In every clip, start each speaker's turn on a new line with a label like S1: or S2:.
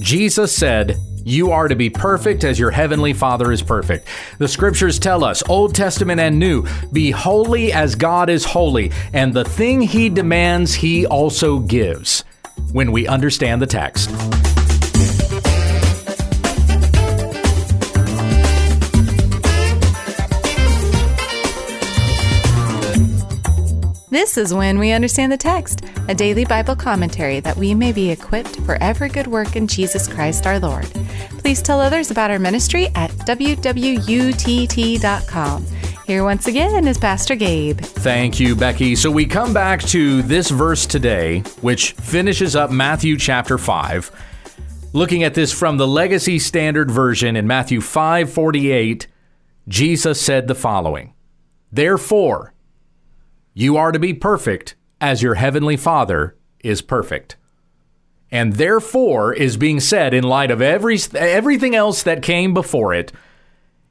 S1: Jesus said, You are to be perfect as your heavenly Father is perfect. The scriptures tell us, Old Testament and New, be holy as God is holy, and the thing he demands, he also gives. When we understand the text.
S2: This is When We Understand the Text, a daily Bible commentary that we may be equipped for every good work in Jesus Christ our Lord. Please tell others about our ministry at wwutt.com. Here once again is Pastor Gabe.
S1: Thank you, Becky. So we come back to this verse today, which finishes up Matthew chapter 5. Looking at this from the Legacy Standard Version in Matthew 5:48, Jesus said the following: Therefore, you are to be perfect as your heavenly Father is perfect. And therefore is being said in light of every everything else that came before it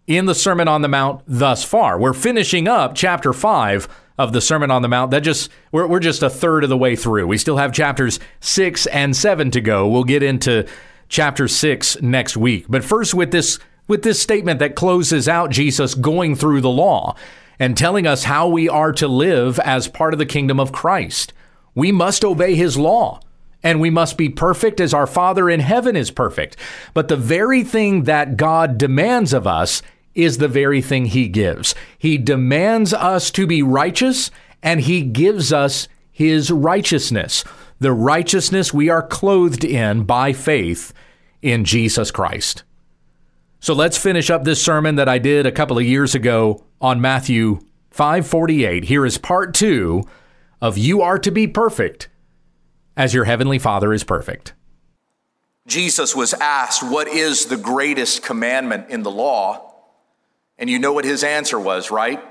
S1: in the Sermon on the Mount thus far. We're finishing up chapter 5 of the Sermon on the Mount. That just we're, we're just a third of the way through. We still have chapters 6 and 7 to go. We'll get into chapter 6 next week. But first with this with this statement that closes out Jesus going through the law and telling us how we are to live as part of the kingdom of Christ. We must obey his law and we must be perfect as our Father in heaven is perfect. But the very thing that God demands of us is the very thing he gives. He demands us to be righteous and he gives us his righteousness, the righteousness we are clothed in by faith in Jesus Christ. So let's finish up this sermon that I did a couple of years ago on Matthew 5:48. Here is part 2 of you are to be perfect as your heavenly Father is perfect.
S3: Jesus was asked, What is the greatest commandment in the law? And you know what his answer was, right?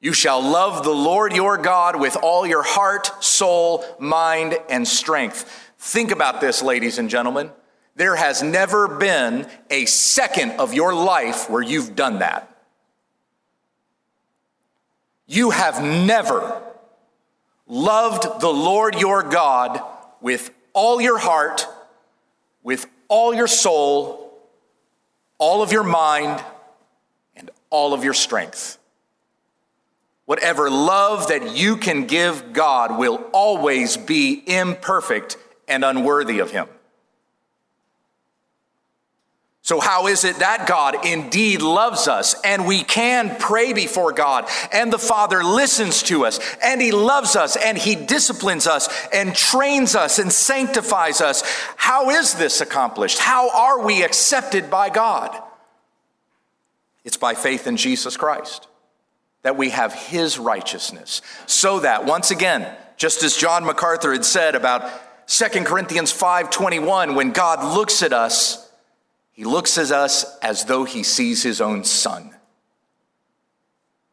S3: You shall love the Lord your God with all your heart, soul, mind, and strength. Think about this, ladies and gentlemen. There has never been a second of your life where you've done that. You have never loved the Lord your God with all your heart, with all your soul, all of your mind, and all of your strength. Whatever love that you can give God will always be imperfect and unworthy of Him. So, how is it that God indeed loves us and we can pray before God and the Father listens to us and He loves us and He disciplines us and trains us and sanctifies us? How is this accomplished? How are we accepted by God? It's by faith in Jesus Christ that we have His righteousness. So that, once again, just as John MacArthur had said about 2 Corinthians 5:21 when God looks at us he looks at us as though he sees his own son.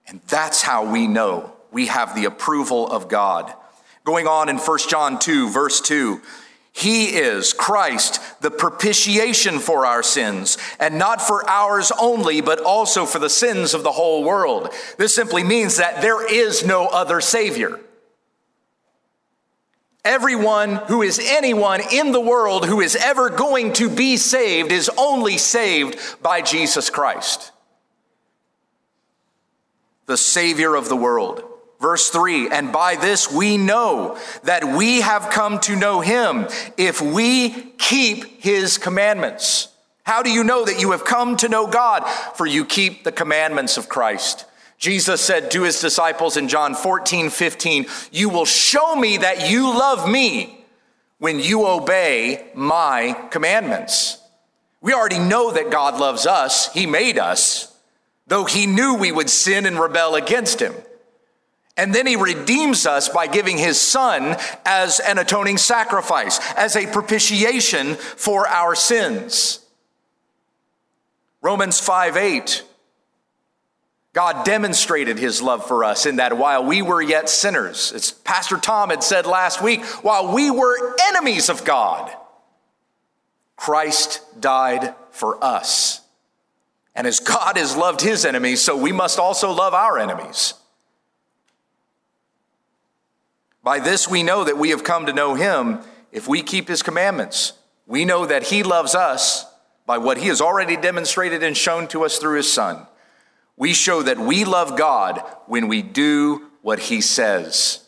S3: And that's how we know we have the approval of God. Going on in 1 John 2, verse 2, he is Christ, the propitiation for our sins, and not for ours only, but also for the sins of the whole world. This simply means that there is no other Savior. Everyone who is anyone in the world who is ever going to be saved is only saved by Jesus Christ, the Savior of the world. Verse 3 And by this we know that we have come to know him if we keep his commandments. How do you know that you have come to know God? For you keep the commandments of Christ. Jesus said to his disciples in John 14, 15, You will show me that you love me when you obey my commandments. We already know that God loves us. He made us, though he knew we would sin and rebel against him. And then he redeems us by giving his son as an atoning sacrifice, as a propitiation for our sins. Romans 5 8 God demonstrated his love for us in that while we were yet sinners, as Pastor Tom had said last week, while we were enemies of God, Christ died for us. And as God has loved his enemies, so we must also love our enemies. By this we know that we have come to know him if we keep his commandments. We know that He loves us by what He has already demonstrated and shown to us through His Son. We show that we love God when we do what He says.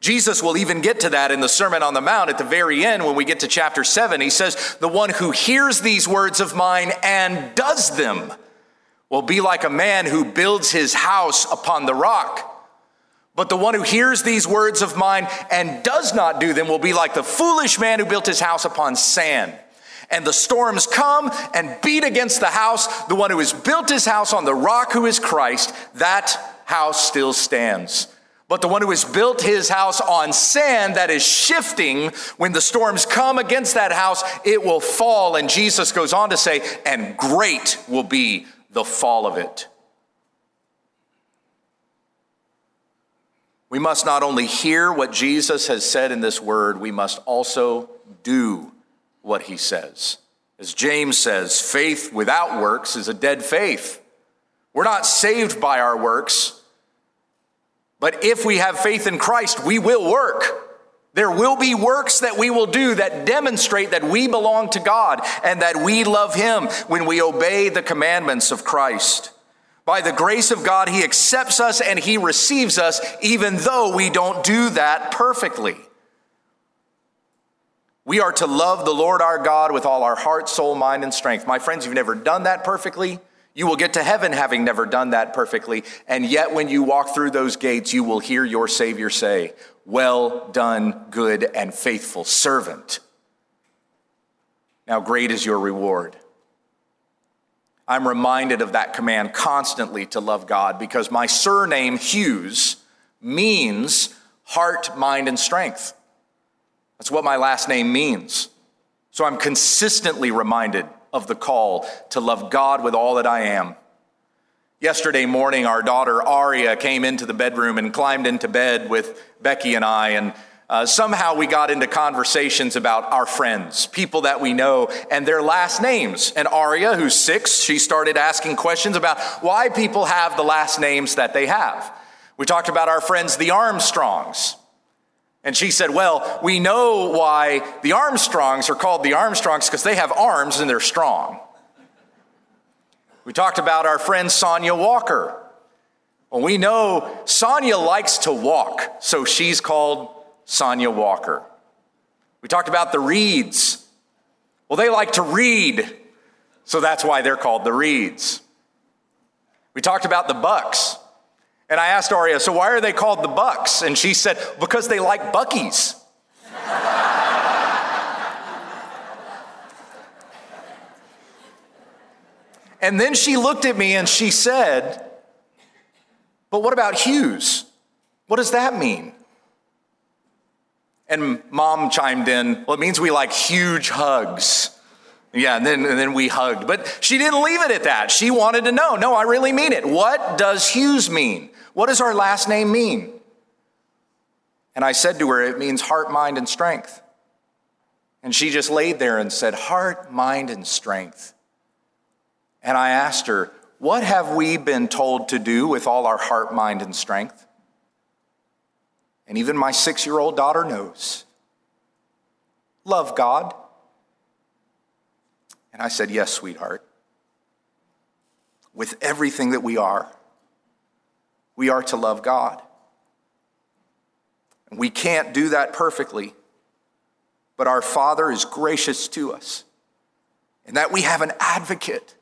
S3: Jesus will even get to that in the Sermon on the Mount at the very end when we get to chapter 7. He says, The one who hears these words of mine and does them will be like a man who builds his house upon the rock. But the one who hears these words of mine and does not do them will be like the foolish man who built his house upon sand. And the storms come and beat against the house. The one who has built his house on the rock who is Christ, that house still stands. But the one who has built his house on sand that is shifting, when the storms come against that house, it will fall. And Jesus goes on to say, and great will be the fall of it. We must not only hear what Jesus has said in this word, we must also do what he says. As James says, faith without works is a dead faith. We're not saved by our works. But if we have faith in Christ, we will work. There will be works that we will do that demonstrate that we belong to God and that we love Him when we obey the commandments of Christ. By the grace of God, He accepts us and He receives us, even though we don't do that perfectly. We are to love the Lord our God with all our heart, soul, mind, and strength. My friends, you've never done that perfectly. You will get to heaven having never done that perfectly. And yet, when you walk through those gates, you will hear your Savior say, Well done, good and faithful servant. Now, great is your reward. I'm reminded of that command constantly to love God because my surname, Hughes, means heart, mind, and strength. That's what my last name means. So I'm consistently reminded of the call to love God with all that I am. Yesterday morning, our daughter Aria came into the bedroom and climbed into bed with Becky and I, and uh, somehow we got into conversations about our friends, people that we know, and their last names. And Aria, who's six, she started asking questions about why people have the last names that they have. We talked about our friends, the Armstrongs. And she said, Well, we know why the Armstrongs are called the Armstrongs because they have arms and they're strong. We talked about our friend Sonia Walker. Well, we know Sonia likes to walk, so she's called Sonia Walker. We talked about the Reeds. Well, they like to read, so that's why they're called the Reeds. We talked about the Bucks. And I asked Aria, so why are they called the Bucks? And she said, because they like Buc-ee's. and then she looked at me and she said, but what about Hughes? What does that mean? And mom chimed in, well, it means we like huge hugs. Yeah, and then, and then we hugged. But she didn't leave it at that. She wanted to know, no, I really mean it. What does Hughes mean? What does our last name mean? And I said to her, It means heart, mind, and strength. And she just laid there and said, Heart, mind, and strength. And I asked her, What have we been told to do with all our heart, mind, and strength? And even my six year old daughter knows love God. And I said, Yes, sweetheart. With everything that we are, we are to love God. And we can't do that perfectly, but our Father is gracious to us, and that we have an advocate,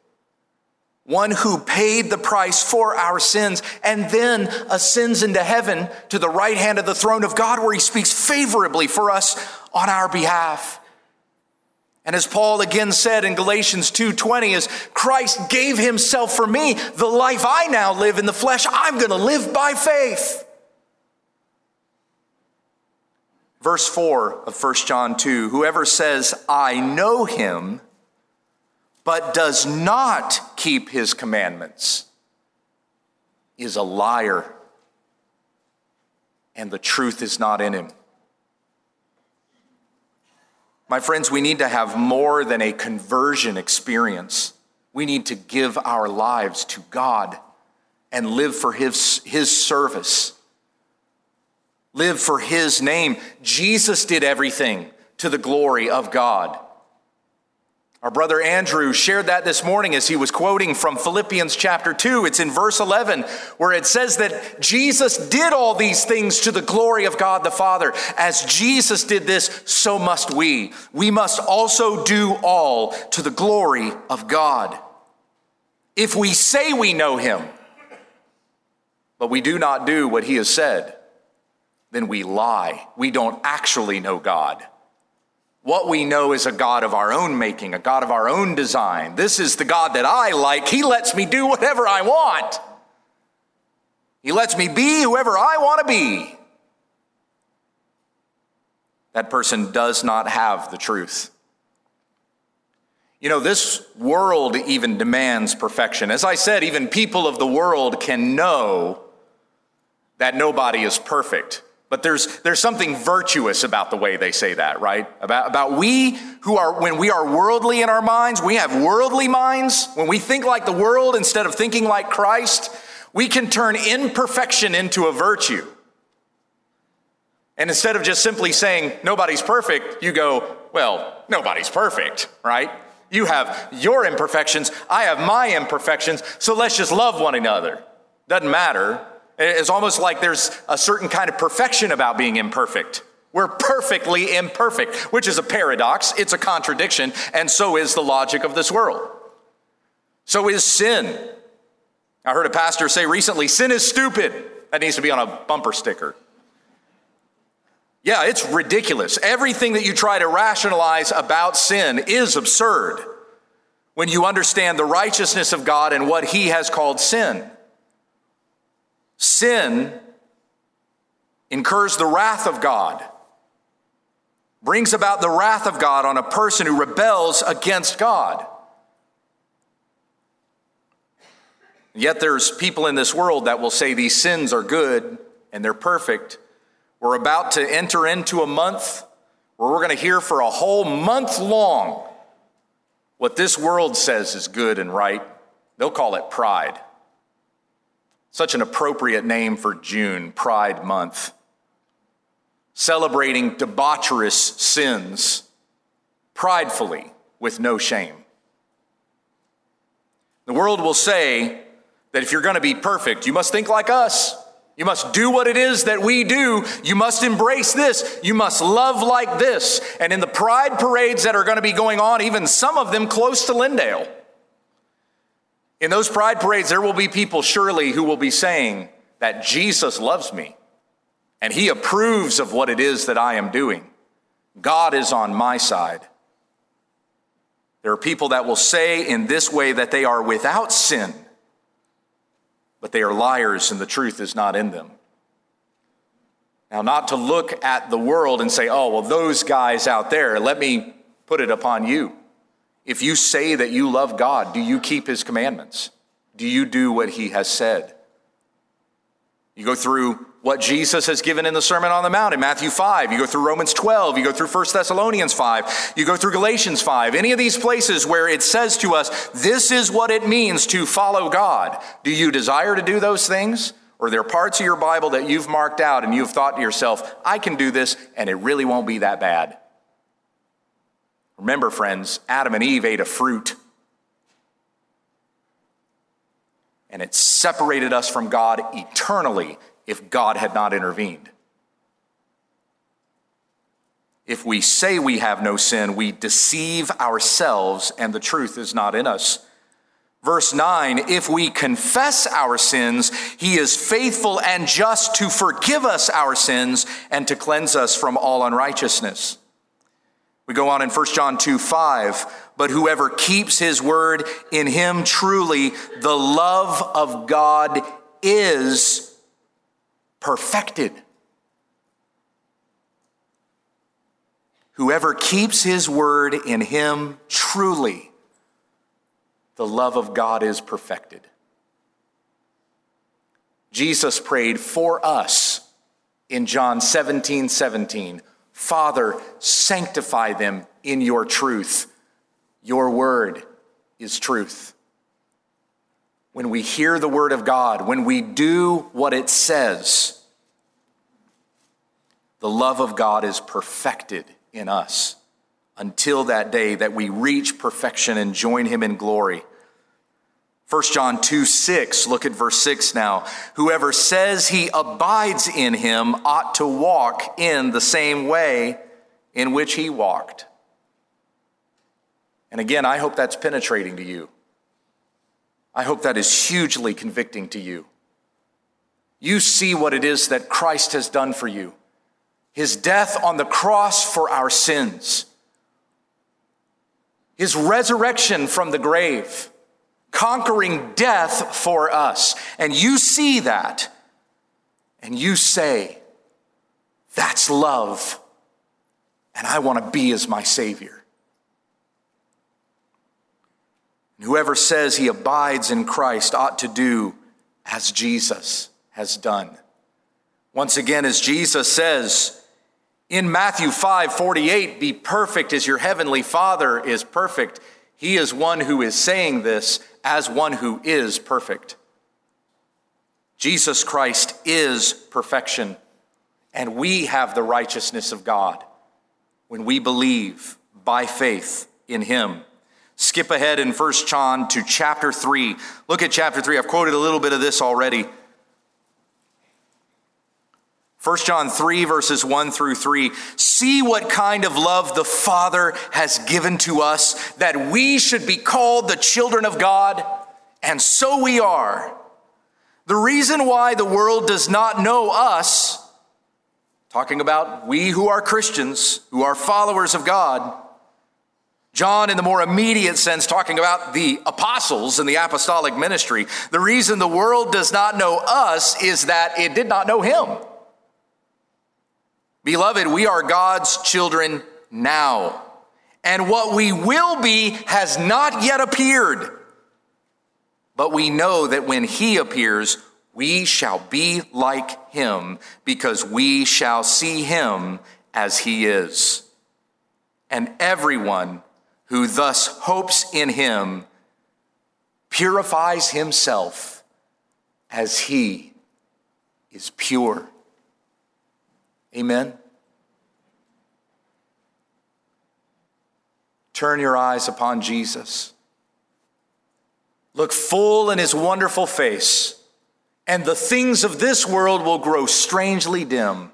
S3: one who paid the price for our sins and then ascends into heaven to the right hand of the throne of God, where he speaks favorably for us on our behalf. And as Paul again said in Galatians 2:20 as Christ gave himself for me, the life I now live in the flesh, I'm going to live by faith. Verse 4 of 1 John 2, whoever says I know him but does not keep his commandments is a liar and the truth is not in him. My friends, we need to have more than a conversion experience. We need to give our lives to God and live for His, his service. Live for His name. Jesus did everything to the glory of God. Our brother Andrew shared that this morning as he was quoting from Philippians chapter 2. It's in verse 11 where it says that Jesus did all these things to the glory of God the Father. As Jesus did this, so must we. We must also do all to the glory of God. If we say we know him, but we do not do what he has said, then we lie. We don't actually know God. What we know is a God of our own making, a God of our own design. This is the God that I like. He lets me do whatever I want. He lets me be whoever I want to be. That person does not have the truth. You know, this world even demands perfection. As I said, even people of the world can know that nobody is perfect. But there's, there's something virtuous about the way they say that, right? About, about we who are, when we are worldly in our minds, we have worldly minds. When we think like the world instead of thinking like Christ, we can turn imperfection into a virtue. And instead of just simply saying, nobody's perfect, you go, well, nobody's perfect, right? You have your imperfections, I have my imperfections, so let's just love one another. Doesn't matter it's almost like there's a certain kind of perfection about being imperfect. We're perfectly imperfect, which is a paradox, it's a contradiction, and so is the logic of this world. So is sin. I heard a pastor say recently sin is stupid. That needs to be on a bumper sticker. Yeah, it's ridiculous. Everything that you try to rationalize about sin is absurd when you understand the righteousness of God and what He has called sin. Sin incurs the wrath of God, brings about the wrath of God on a person who rebels against God. Yet there's people in this world that will say these sins are good and they're perfect. We're about to enter into a month where we're going to hear for a whole month long what this world says is good and right. They'll call it pride. Such an appropriate name for June, Pride Month. Celebrating debaucherous sins pridefully with no shame. The world will say that if you're going to be perfect, you must think like us. You must do what it is that we do. You must embrace this. You must love like this. And in the pride parades that are going to be going on, even some of them close to Lindale, in those pride parades, there will be people surely who will be saying that Jesus loves me and he approves of what it is that I am doing. God is on my side. There are people that will say in this way that they are without sin, but they are liars and the truth is not in them. Now, not to look at the world and say, oh, well, those guys out there, let me put it upon you. If you say that you love God, do you keep his commandments? Do you do what he has said? You go through what Jesus has given in the Sermon on the Mount in Matthew 5. You go through Romans 12. You go through 1 Thessalonians 5. You go through Galatians 5. Any of these places where it says to us, this is what it means to follow God. Do you desire to do those things? Or are there parts of your Bible that you've marked out and you've thought to yourself, I can do this and it really won't be that bad? Remember, friends, Adam and Eve ate a fruit. And it separated us from God eternally if God had not intervened. If we say we have no sin, we deceive ourselves and the truth is not in us. Verse 9, if we confess our sins, he is faithful and just to forgive us our sins and to cleanse us from all unrighteousness. We go on in 1 John 2 5, but whoever keeps his word in him truly, the love of God is perfected. Whoever keeps his word in him truly, the love of God is perfected. Jesus prayed for us in John 17 17. Father, sanctify them in your truth. Your word is truth. When we hear the word of God, when we do what it says, the love of God is perfected in us. until that day that we reach perfection and join him in glory. 1 John 2 6, look at verse 6 now. Whoever says he abides in him ought to walk in the same way in which he walked. And again, I hope that's penetrating to you. I hope that is hugely convicting to you. You see what it is that Christ has done for you his death on the cross for our sins, his resurrection from the grave conquering death for us. And you see that, and you say, That's love, and I want to be as my Savior. And whoever says he abides in Christ ought to do as Jesus has done. Once again, as Jesus says in Matthew 5 48, be perfect as your heavenly Father is perfect. He is one who is saying this as one who is perfect. Jesus Christ is perfection, and we have the righteousness of God when we believe by faith in Him. Skip ahead in 1 John to chapter 3. Look at chapter 3. I've quoted a little bit of this already. 1 John 3, verses 1 through 3. See what kind of love the Father has given to us that we should be called the children of God, and so we are. The reason why the world does not know us, talking about we who are Christians, who are followers of God, John, in the more immediate sense, talking about the apostles and the apostolic ministry, the reason the world does not know us is that it did not know him. Beloved, we are God's children now. And what we will be has not yet appeared. But we know that when he appears, we shall be like him because we shall see him as he is. And everyone who thus hopes in him purifies himself as he is pure. Amen. Turn your eyes upon Jesus. Look full in his wonderful face, and the things of this world will grow strangely dim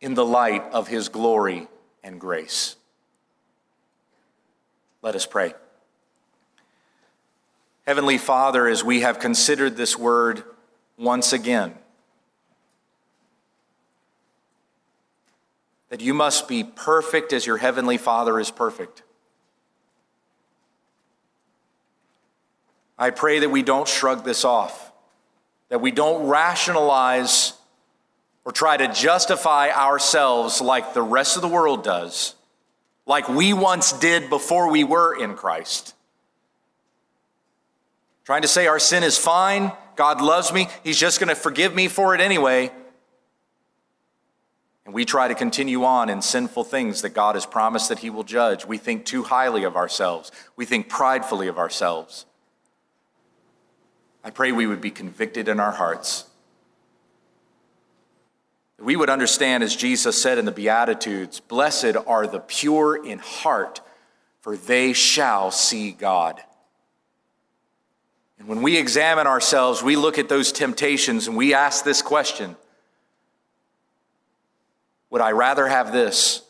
S3: in the light of his glory and grace. Let us pray. Heavenly Father, as we have considered this word once again, that you must be perfect as your heavenly Father is perfect. I pray that we don't shrug this off, that we don't rationalize or try to justify ourselves like the rest of the world does, like we once did before we were in Christ. Trying to say our sin is fine, God loves me, He's just going to forgive me for it anyway. And we try to continue on in sinful things that God has promised that He will judge. We think too highly of ourselves, we think pridefully of ourselves. I pray we would be convicted in our hearts. We would understand, as Jesus said in the Beatitudes, blessed are the pure in heart, for they shall see God. And when we examine ourselves, we look at those temptations and we ask this question would I rather have this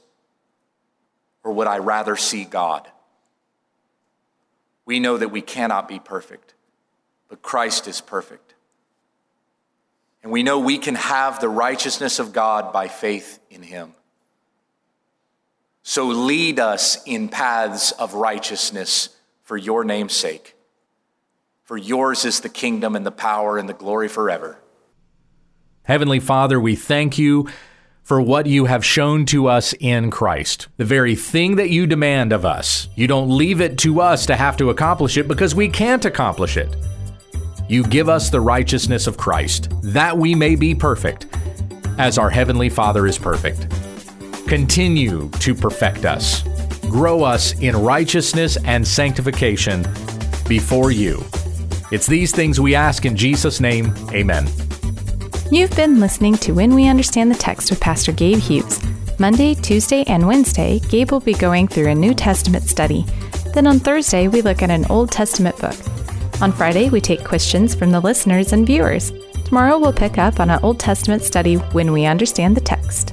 S3: or would I rather see God? We know that we cannot be perfect, but Christ is perfect. And we know we can have the righteousness of God by faith in Him. So lead us in paths of righteousness for your name's sake. For yours is the kingdom and the power and the glory forever.
S1: Heavenly Father, we thank you for what you have shown to us in Christ. The very thing that you demand of us. You don't leave it to us to have to accomplish it because we can't accomplish it. You give us the righteousness of Christ, that we may be perfect, as our Heavenly Father is perfect. Continue to perfect us. Grow us in righteousness and sanctification before you. It's these things we ask in Jesus' name. Amen.
S2: You've been listening to When We Understand the Text with Pastor Gabe Hughes. Monday, Tuesday, and Wednesday, Gabe will be going through a New Testament study. Then on Thursday, we look at an Old Testament book. On Friday, we take questions from the listeners and viewers. Tomorrow, we'll pick up on an Old Testament study when we understand the text.